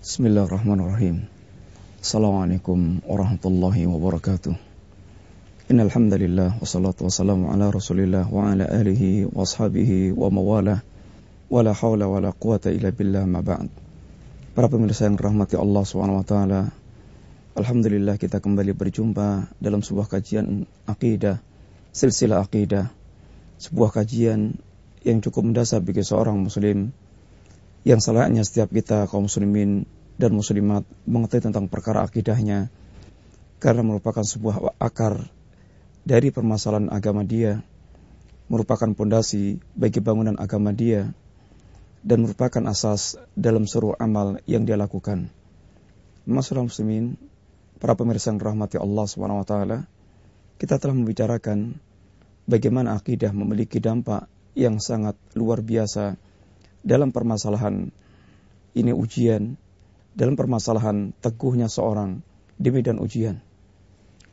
Bismillahirrahmanirrahim. Assalamualaikum warahmatullahi wabarakatuh. Innal hamdalillah wassalatu wassalamu ala Rasulillah wa ala alihi wa ashabihi wa mawalah. Wala haula wala quwata illa billah ma ba'd. Para pemirsa yang rahmati Allah Subhanahu wa taala, alhamdulillah kita kembali berjumpa dalam sebuah kajian akidah, silsilah akidah, sebuah kajian yang cukup mendasar bagi seorang muslim yang selayaknya setiap kita kaum muslimin dan muslimat mengetahui tentang perkara akidahnya karena merupakan sebuah akar dari permasalahan agama dia merupakan pondasi bagi bangunan agama dia dan merupakan asas dalam seluruh amal yang dia lakukan. Masalah muslimin, para pemirsa yang rahmati Allah taala, kita telah membicarakan bagaimana akidah memiliki dampak yang sangat luar biasa dalam permasalahan ini ujian, dalam permasalahan teguhnya seorang di medan ujian.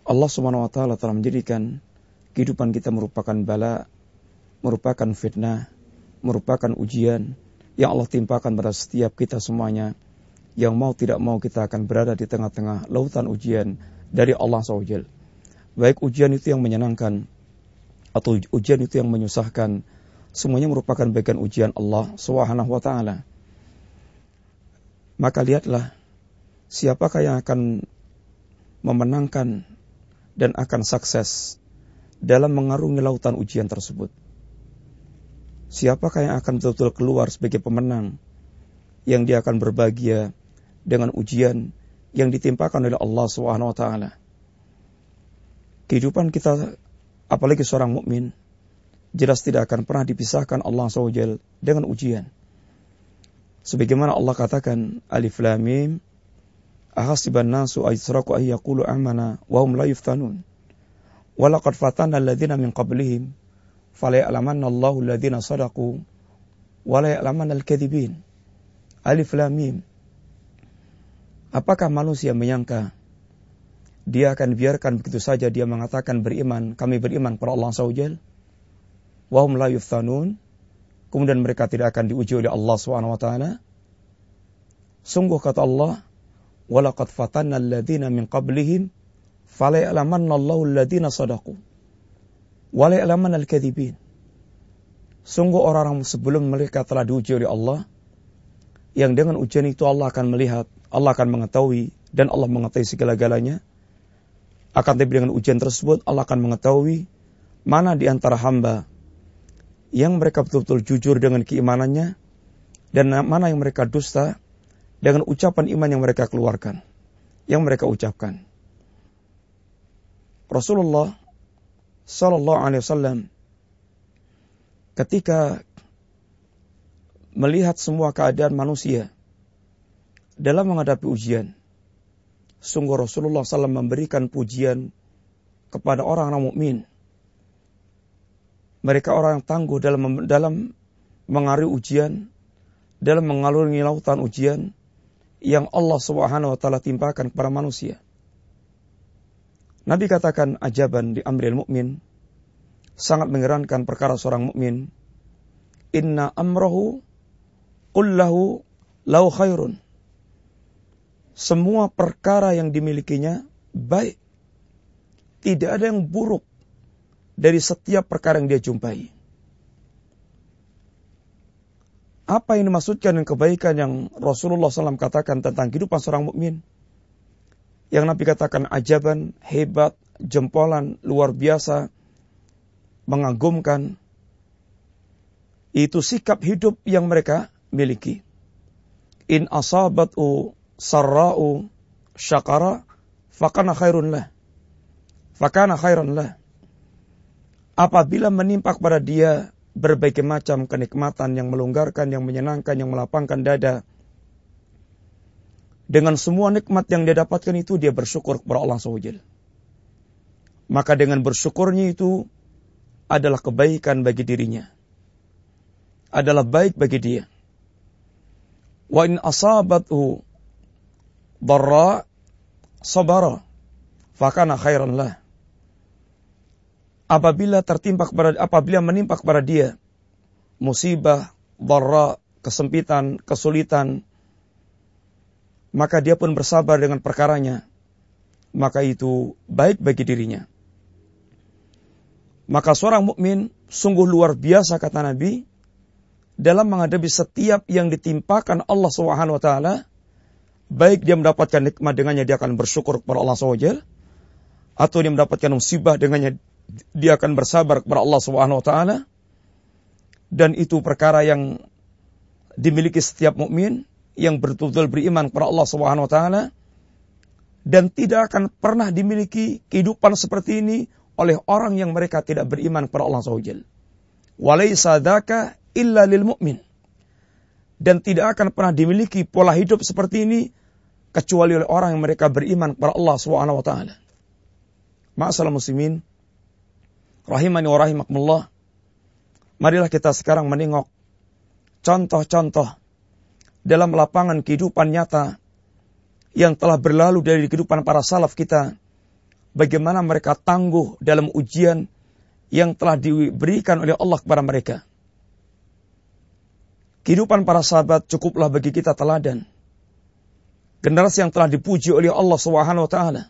Allah Subhanahu wa taala telah menjadikan kehidupan kita merupakan bala, merupakan fitnah, merupakan ujian yang Allah timpakan pada setiap kita semuanya. Yang mau tidak mau kita akan berada di tengah-tengah lautan ujian dari Allah SWT. Baik ujian itu yang menyenangkan atau ujian itu yang menyusahkan, semuanya merupakan bagian ujian Allah Subhanahu wa taala. Maka lihatlah siapakah yang akan memenangkan dan akan sukses dalam mengarungi lautan ujian tersebut. Siapakah yang akan betul-betul keluar sebagai pemenang yang dia akan berbahagia dengan ujian yang ditimpakan oleh Allah Subhanahu wa taala. Kehidupan kita apalagi seorang mukmin jelas tidak akan pernah dipisahkan Allah SWT dengan ujian. Sebagaimana Allah katakan Alif Lam Mim Ahasiban nasu aysraku ay yaqulu amana wa hum la yuftanun. Wa laqad fatana alladziina min qablihim fala ya'lamanna Allahu alladziina sadaqu wa la ya'lamanna al-kadzibin. Alif Lam Mim Apakah manusia menyangka dia akan biarkan begitu saja dia mengatakan beriman, kami beriman kepada Allah SWT? Wahum la yuftanun, kemudian mereka tidak akan diuji oleh Allah SWT. Sungguh kata Allah, walaqad fatanna alladhina min qablihim fala ya'lamanna Allahu alladhina sadaqu wa la ya'lamanna al-kadhibin. Sungguh orang-orang sebelum mereka telah diuji oleh Allah yang dengan ujian itu Allah akan melihat, Allah akan mengetahui dan Allah mengetahui segala-galanya. Akan tetapi dengan ujian tersebut Allah akan mengetahui mana di antara hamba yang mereka betul-betul jujur dengan keimanannya dan mana yang mereka dusta dengan ucapan iman yang mereka keluarkan, yang mereka ucapkan. Rasulullah Sallallahu Alaihi Wasallam ketika melihat semua keadaan manusia dalam menghadapi ujian, sungguh Rasulullah SAW memberikan pujian kepada orang-orang mukmin mereka orang yang tangguh dalam dalam mengaruhi ujian, dalam mengalungi lautan ujian yang Allah Subhanahu wa taala timpakan kepada manusia. Nabi katakan ajaban di amril mukmin sangat mengerankan perkara seorang mukmin. Inna amrahu kullahu lau khairun. Semua perkara yang dimilikinya baik. Tidak ada yang buruk dari setiap perkara yang dia jumpai. Apa yang dimaksudkan dengan kebaikan yang Rasulullah SAW katakan tentang kehidupan seorang mukmin? Yang Nabi katakan ajaban, hebat, jempolan, luar biasa, mengagumkan. Itu sikap hidup yang mereka miliki. In asabatu sarra'u syakara, fakana khairun lah. Fakana khairun lah apabila menimpa kepada dia berbagai macam kenikmatan yang melonggarkan, yang menyenangkan, yang melapangkan dada. Dengan semua nikmat yang dia dapatkan itu dia bersyukur kepada Allah SWT. Maka dengan bersyukurnya itu adalah kebaikan bagi dirinya. Adalah baik bagi dia. Wa in asabatu darra sabara fakana khairan lah apabila tertimpa kepada apabila menimpa kepada dia musibah, dharra, kesempitan, kesulitan, maka dia pun bersabar dengan perkaranya, maka itu baik bagi dirinya. Maka seorang mukmin sungguh luar biasa kata Nabi dalam menghadapi setiap yang ditimpakan Allah Subhanahu wa taala baik dia mendapatkan nikmat dengannya dia akan bersyukur kepada Allah SWT atau dia mendapatkan musibah dengannya dia akan bersabar kepada Allah Subhanahu wa taala dan itu perkara yang dimiliki setiap mukmin yang betul-betul beriman kepada Allah Subhanahu wa taala dan tidak akan pernah dimiliki kehidupan seperti ini oleh orang yang mereka tidak beriman kepada Allah. Walaysa daka illa lil mu'min. Dan tidak akan pernah dimiliki pola hidup seperti ini kecuali oleh orang yang mereka beriman kepada Allah Subhanahu wa taala. Ma'asal muslimin rahimani wa rahimakumullah. Marilah kita sekarang menengok contoh-contoh dalam lapangan kehidupan nyata yang telah berlalu dari kehidupan para salaf kita bagaimana mereka tangguh dalam ujian yang telah diberikan oleh Allah kepada mereka. Kehidupan para sahabat cukuplah bagi kita teladan. Generasi yang telah dipuji oleh Allah Subhanahu wa taala.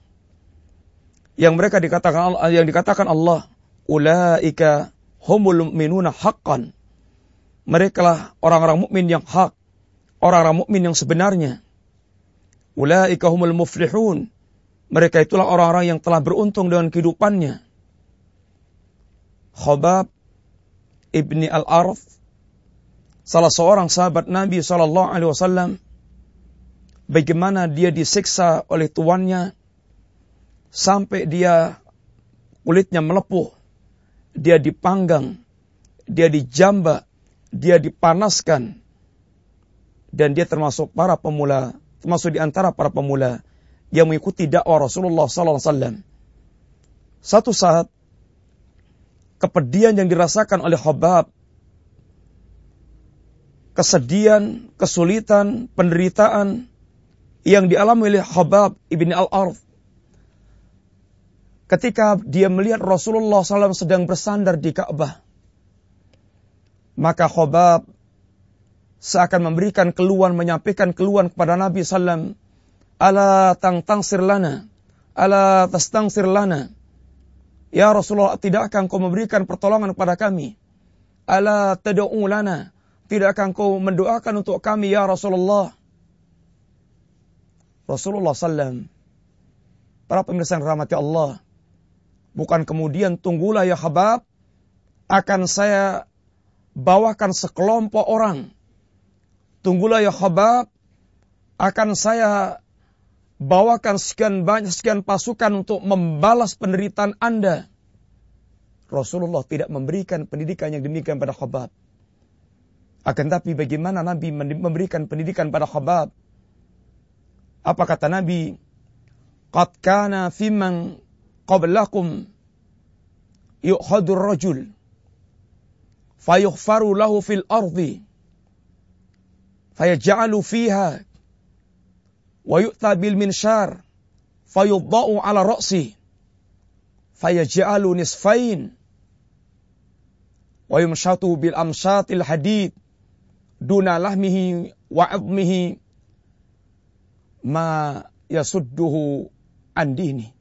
Yang mereka dikatakan yang dikatakan Allah, ulaika humul mu'minuna haqqan. Mereka lah orang-orang mukmin yang hak, orang-orang mukmin yang sebenarnya. Ulaika humul muflihun. Mereka itulah orang-orang yang telah beruntung dengan kehidupannya. Khobab ibni al-Arf, salah seorang sahabat Nabi Shallallahu Alaihi Wasallam, bagaimana dia disiksa oleh tuannya sampai dia kulitnya melepuh, dia dipanggang, dia dijamba, dia dipanaskan, dan dia termasuk para pemula, termasuk di antara para pemula yang mengikuti dakwah Rasulullah SAW. Satu saat, kepedihan yang dirasakan oleh Khobab, kesedihan, kesulitan, penderitaan yang dialami oleh Khobab ibni Al-Arf. Ketika dia melihat Rasulullah SAW sedang bersandar di Ka'bah, maka Khobab seakan memberikan keluhan, menyampaikan keluhan kepada Nabi SAW Ala tang tangsir lana. Ala tastangsir lana. Ya Rasulullah, tidakkah engkau memberikan pertolongan kepada kami? Ala tad'u lana. Tidakkah engkau mendoakan untuk kami ya Rasulullah? Rasulullah SAW. Para pemirsa yang rahmati Allah. Bukan kemudian tunggulah ya habab. Akan saya bawakan sekelompok orang. Tunggulah ya habab. Akan saya bawakan sekian banyak sekian pasukan untuk membalas penderitaan Anda. Rasulullah tidak memberikan pendidikan yang demikian pada Khabab. Akan tapi bagaimana Nabi memberikan pendidikan pada Khabab? Apa kata Nabi? Qad kana fiman قبلكم يؤخذ الرجل فيغفر له في الأرض فيجعل فيها ويؤتى بالمنشار فيضاء على رأسه فيجعل نصفين ويمشط بالأمشاط الحديد دون لحمه وعظمه ما يصده عن دينه.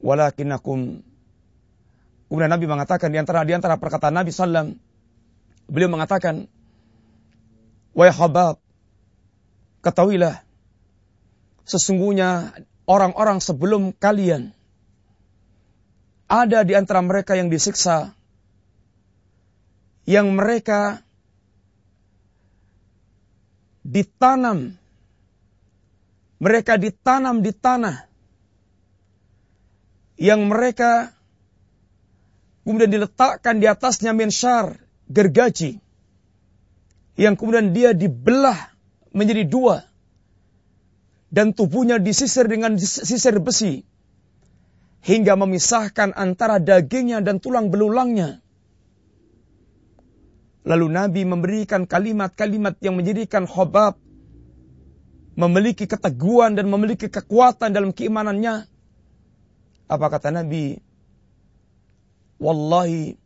Walakinakum kemudian Nabi mengatakan di antara di antara perkataan Nabi sallam beliau mengatakan wahai habab Ketahuilah, sesungguhnya orang-orang sebelum kalian ada di antara mereka yang disiksa, yang mereka ditanam, mereka ditanam di tanah, yang mereka kemudian diletakkan di atasnya mensyar, gergaji, yang kemudian dia dibelah menjadi dua. Dan tubuhnya disisir dengan sisir besi. Hingga memisahkan antara dagingnya dan tulang belulangnya. Lalu Nabi memberikan kalimat-kalimat yang menjadikan khobab memiliki keteguhan dan memiliki kekuatan dalam keimanannya. Apa kata Nabi? Wallahi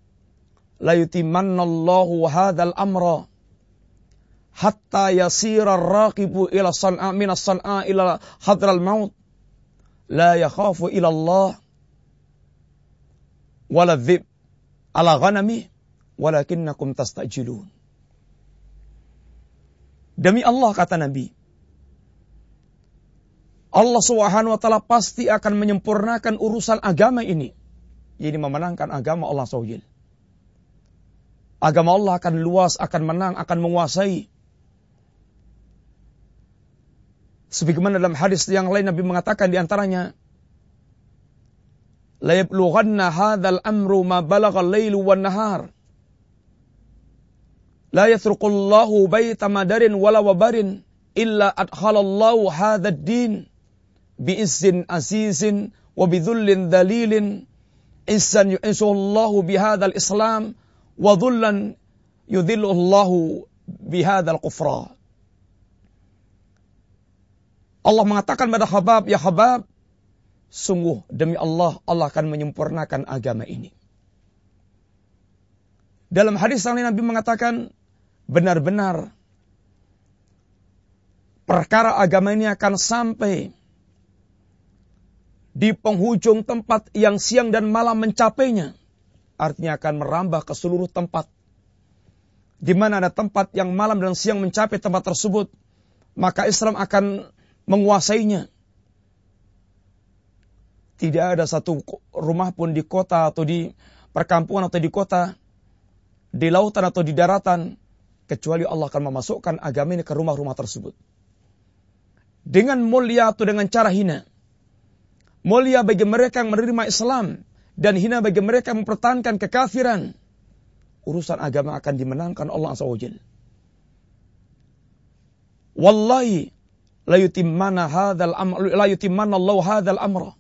la yutimannallahu hadal amra hatta yasira raqibu ila san'a min san'a ila hadral maut la yakhafu ila Allah wala dhib ala ghanami walakinnakum tastajilun Demi Allah kata Nabi Allah Subhanahu wa taala pasti akan menyempurnakan urusan agama ini. Ini memenangkan agama Allah SWT. Agama Allah akan luas, akan menang, akan menguasai. Sebagaimana dalam hadis yang lain Nabi mengatakan di antaranya, La yablughanna hadzal amru ma balagha al-lailu wan nahar. La yatruqullahu baita madarin wala wabarin illa adkhalallahu hadzal din bi'izzin azizin wa bidhullin dhalilin izzan yu'isuhullahu bihadzal islam wa dhullan yudhilluhullahu bihadzal kufra. Allah mengatakan pada Habab, ya Habab, Sungguh demi Allah, Allah akan menyempurnakan agama ini. Dalam hadis yang Nabi mengatakan, benar-benar perkara agama ini akan sampai di penghujung tempat yang siang dan malam mencapainya. Artinya akan merambah ke seluruh tempat. Di mana ada tempat yang malam dan siang mencapai tempat tersebut, maka Islam akan menguasainya. Tidak ada satu rumah pun di kota atau di perkampungan atau di kota, di lautan atau di daratan, kecuali Allah akan memasukkan agama ini ke rumah-rumah tersebut. Dengan mulia atau dengan cara hina. Mulia bagi mereka yang menerima Islam dan hina bagi mereka yang mempertahankan kekafiran. Urusan agama akan dimenangkan Allah SWT. Wallahi la yutimmanna hadzal amr la yutimmanna Allah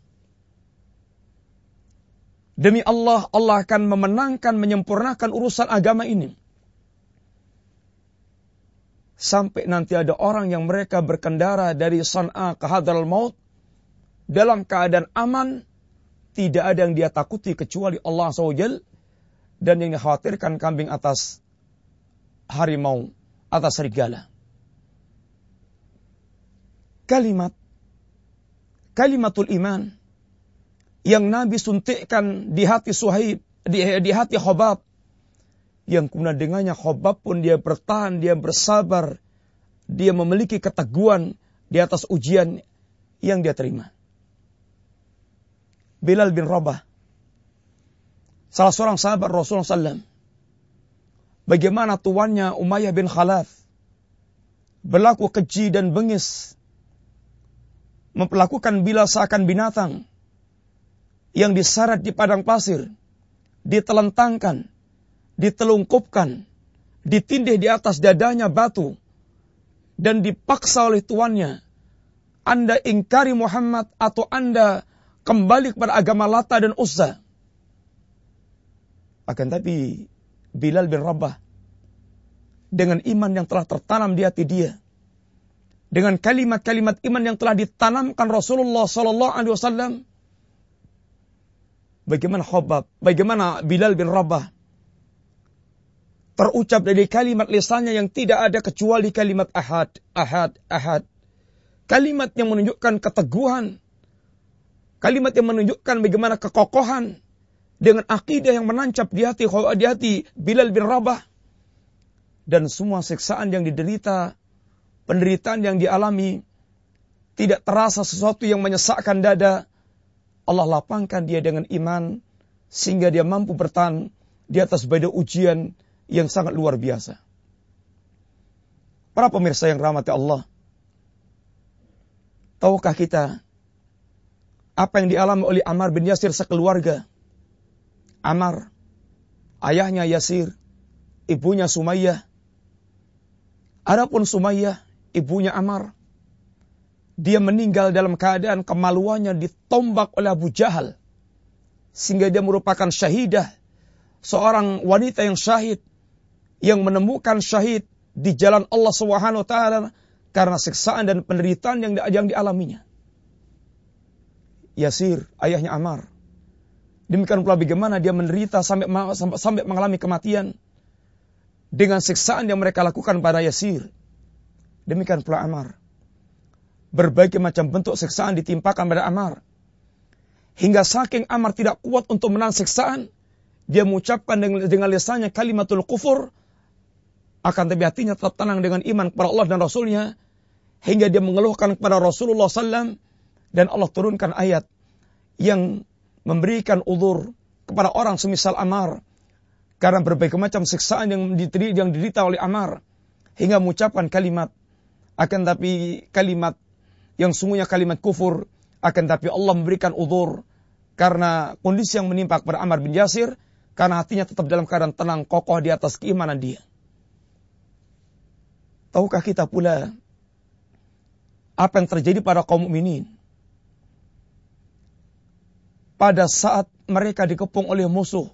Demi Allah, Allah akan memenangkan, menyempurnakan urusan agama ini. Sampai nanti ada orang yang mereka berkendara dari San'a ke Hadral Maut dalam keadaan aman, tidak ada yang dia takuti kecuali Allah SWT dan yang dikhawatirkan kambing atas harimau, atas serigala. Kalimat, kalimatul iman, yang Nabi suntikkan di hati Suhaib, di, di hati Khobab. Yang kemudian dengannya Khobab pun dia bertahan, dia bersabar. Dia memiliki keteguhan di atas ujian yang dia terima. Bilal bin Rabah. Salah seorang sahabat Rasulullah SAW. Bagaimana tuannya Umayyah bin Khalaf. Berlaku keji dan bengis. Memperlakukan bila seakan binatang yang diseret di padang pasir, ditelentangkan, ditelungkupkan, ditindih di atas dadanya batu, dan dipaksa oleh tuannya. Anda ingkari Muhammad atau Anda kembali kepada agama Lata dan Uzza. Akan tapi Bilal bin Rabah dengan iman yang telah tertanam di hati dia, dengan kalimat-kalimat iman yang telah ditanamkan Rasulullah Sallallahu Alaihi Wasallam, Bagaimana Khobab, bagaimana Bilal bin Rabah. Terucap dari kalimat lisannya yang tidak ada kecuali kalimat ahad, ahad, ahad. Kalimat yang menunjukkan keteguhan. Kalimat yang menunjukkan bagaimana kekokohan. Dengan akidah yang menancap di hati, di hati Bilal bin Rabah. Dan semua siksaan yang diderita, penderitaan yang dialami, tidak terasa sesuatu yang menyesakkan dada, Allah lapangkan dia dengan iman sehingga dia mampu bertahan di atas badai ujian yang sangat luar biasa. Para pemirsa yang rahmati Allah, tahukah kita apa yang dialami oleh Amar bin Yasir sekeluarga? Amar, ayahnya Yasir, ibunya Sumayyah. Adapun Sumayyah, ibunya Amar, dia meninggal dalam keadaan kemaluannya ditombak oleh Abu Jahal. Sehingga dia merupakan syahidah. Seorang wanita yang syahid. Yang menemukan syahid di jalan Allah Subhanahu wa taala karena siksaan dan penderitaan yang, yang dialaminya. Yasir, ayahnya Amar. Demikian pula bagaimana dia menderita sampai, sampai, sampai mengalami kematian dengan siksaan yang mereka lakukan pada Yasir. Demikian pula Amar. Berbagai macam bentuk siksaan ditimpakan pada Amar. Hingga saking Amar tidak kuat untuk menang siksaan, dia mengucapkan dengan, dengan lisannya kalimatul kufur, akan tapi hatinya tetap tenang dengan iman kepada Allah dan Rasulnya, hingga dia mengeluhkan kepada Rasulullah SAW, dan Allah turunkan ayat yang memberikan udur kepada orang semisal Amar, karena berbagai macam siksaan yang diderita, yang diderita oleh Amar, hingga mengucapkan kalimat, akan tapi kalimat yang sungguhnya kalimat kufur, akan tapi Allah memberikan udur karena kondisi yang menimpa kepada Ammar bin Yasir karena hatinya tetap dalam keadaan tenang kokoh di atas keimanan dia. Tahukah kita pula apa yang terjadi pada kaum mukminin? Pada saat mereka dikepung oleh musuh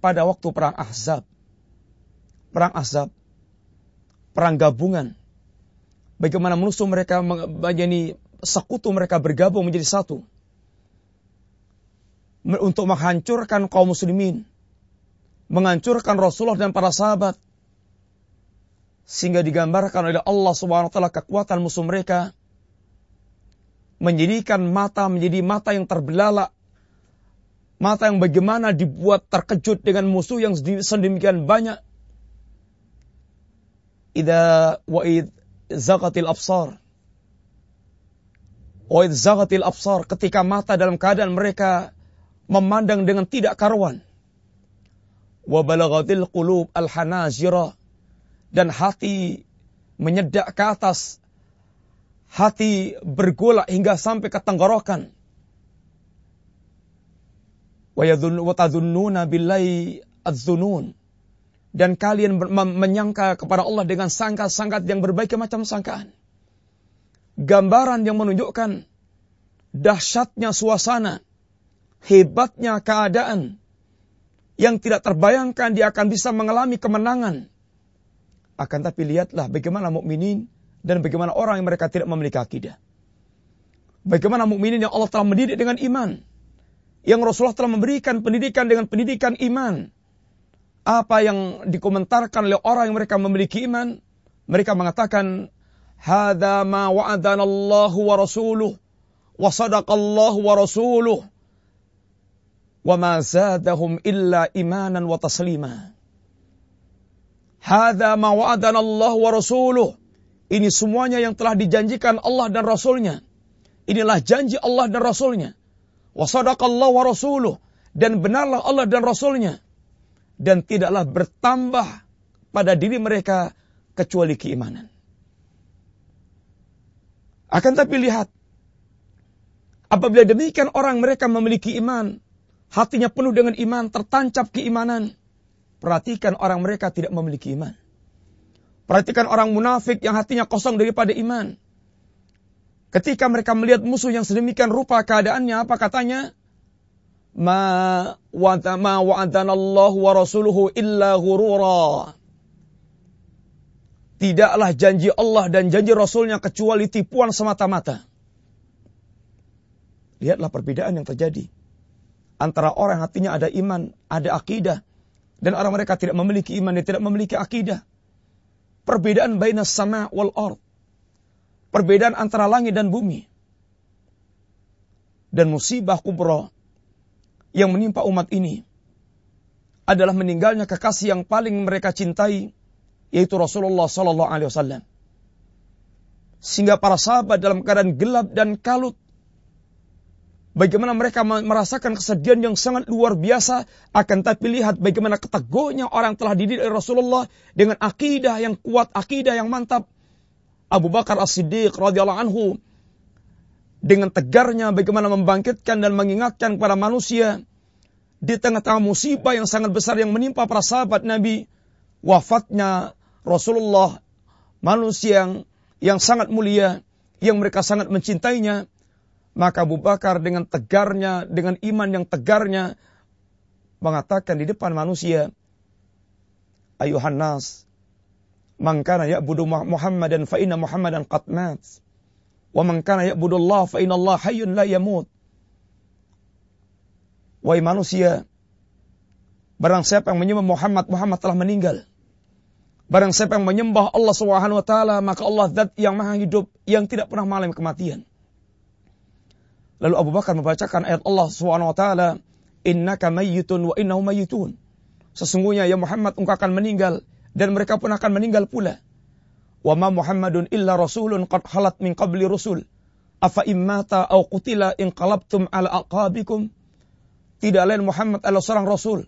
pada waktu perang Ahzab. Perang Ahzab. Perang gabungan. Bagaimana musuh mereka menjadi sekutu mereka bergabung menjadi satu untuk menghancurkan kaum muslimin, menghancurkan Rasulullah dan para sahabat, sehingga digambarkan oleh Allah taala kekuatan musuh mereka menjadikan mata menjadi mata yang terbelalak mata yang bagaimana dibuat terkejut dengan musuh yang sedemikian banyak idza wa id zaqatil absar Wa'id zaghatil absar ketika mata dalam keadaan mereka memandang dengan tidak karuan. Wa balagatil qulub al-hanajira dan hati menyedak ke atas. Hati bergolak hingga sampai ke tenggorokan. Dan kalian menyangka kepada Allah dengan sangka-sangkat yang berbagai macam sangkaan gambaran yang menunjukkan dahsyatnya suasana, hebatnya keadaan yang tidak terbayangkan dia akan bisa mengalami kemenangan. Akan tapi lihatlah bagaimana mukminin dan bagaimana orang yang mereka tidak memiliki akidah. Bagaimana mukminin yang Allah telah mendidik dengan iman. Yang Rasulullah telah memberikan pendidikan dengan pendidikan iman. Apa yang dikomentarkan oleh orang yang mereka memiliki iman, mereka mengatakan Hada ma wa'adana Allah wa rasuluh wa sadaqa Allah wa rasuluh wa ma zadahum illa imanan wa taslima. Hada ma wa'adana Allah wa rasuluh. Ini semuanya yang telah dijanjikan Allah dan Rasulnya. Inilah janji Allah dan Rasulnya. Wa Allah wa rasuluh. Dan benarlah Allah dan Rasulnya. Dan tidaklah bertambah pada diri mereka kecuali keimanan. Akan tapi lihat, apabila demikian orang mereka memiliki iman, hatinya penuh dengan iman, tertancap keimanan. Perhatikan orang mereka tidak memiliki iman. Perhatikan orang munafik yang hatinya kosong daripada iman. Ketika mereka melihat musuh yang sedemikian rupa keadaannya, apa katanya? Ma wa'adanallahu wa rasuluhu illa ghurura. Tidaklah janji Allah dan janji Rasulnya kecuali tipuan semata-mata. Lihatlah perbedaan yang terjadi. Antara orang hatinya ada iman, ada akidah. Dan orang mereka tidak memiliki iman dan tidak memiliki akidah. Perbedaan baina sama wal ard. Perbedaan antara langit dan bumi. Dan musibah kubra yang menimpa umat ini adalah meninggalnya kekasih yang paling mereka cintai yaitu Rasulullah Sallallahu Alaihi Wasallam. Sehingga para sahabat dalam keadaan gelap dan kalut, bagaimana mereka merasakan kesedihan yang sangat luar biasa, akan tapi lihat bagaimana keteguhnya orang telah dididik oleh Rasulullah dengan akidah yang kuat, akidah yang mantap. Abu Bakar As-Siddiq radhiyallahu anhu dengan tegarnya bagaimana membangkitkan dan mengingatkan kepada manusia di tengah-tengah musibah yang sangat besar yang menimpa para sahabat Nabi wafatnya Rasulullah, manusia yang yang sangat mulia, yang mereka sangat mencintainya, maka Abu Bakar dengan tegarnya, dengan iman yang tegarnya, mengatakan di depan manusia, Ayuhan nas, man kana ya'budu Muhammadan fa inna Muhammadan qad mat. Wa man kana ya'budu Allah fa inna Allah hayyun la yamut. Wahai manusia, barang siapa yang menyembah Muhammad, Muhammad telah meninggal. Barang siapa yang menyembah Allah Subhanahu wa taala, maka Allah zat yang maha hidup yang tidak pernah mengalami kematian. Lalu Abu Bakar membacakan ayat Allah Subhanahu wa taala, "Innaka mayyitun wa innahum mayyitun." Sesungguhnya ya Muhammad engkau akan meninggal dan mereka pun akan meninggal pula. Wa ma Muhammadun illa rasulun qad halat min qabli rusul. Afa immata au qutila inqalabtum ala aqabikum. Tidak lain Muhammad adalah seorang rasul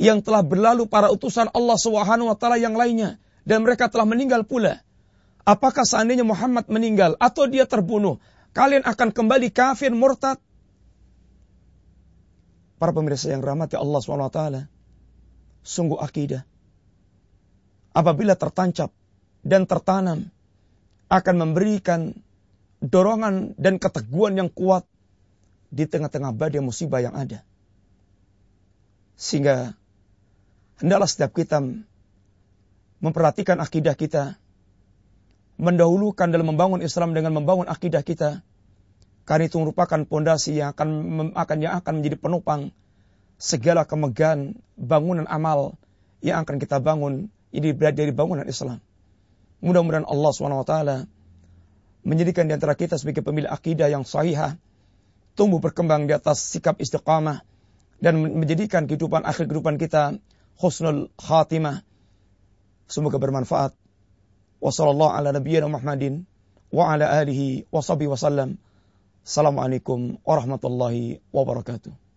yang telah berlalu para utusan Allah Subhanahu wa taala yang lainnya dan mereka telah meninggal pula. Apakah seandainya Muhammad meninggal atau dia terbunuh, kalian akan kembali kafir murtad? Para pemirsa yang rahmati Allah taala, sungguh akidah apabila tertancap dan tertanam akan memberikan dorongan dan keteguhan yang kuat di tengah-tengah badai musibah yang ada. Sehingga hendaklah setiap kita memperhatikan akidah kita, mendahulukan dalam membangun Islam dengan membangun akidah kita, karena itu merupakan pondasi yang akan akan yang akan menjadi penopang segala kemegahan bangunan amal yang akan kita bangun ini berada dari bangunan Islam. Mudah-mudahan Allah SWT menjadikan di antara kita sebagai pemilik akidah yang sahihah, tumbuh berkembang di atas sikap istiqamah, dan menjadikan kehidupan akhir kehidupan kita husnul khatimah. Semoga bermanfaat. Wassallallahu ala nabiyyina Muhammadin wa ala alihi wa sahbihi wasallam. Assalamualaikum warahmatullahi wabarakatuh.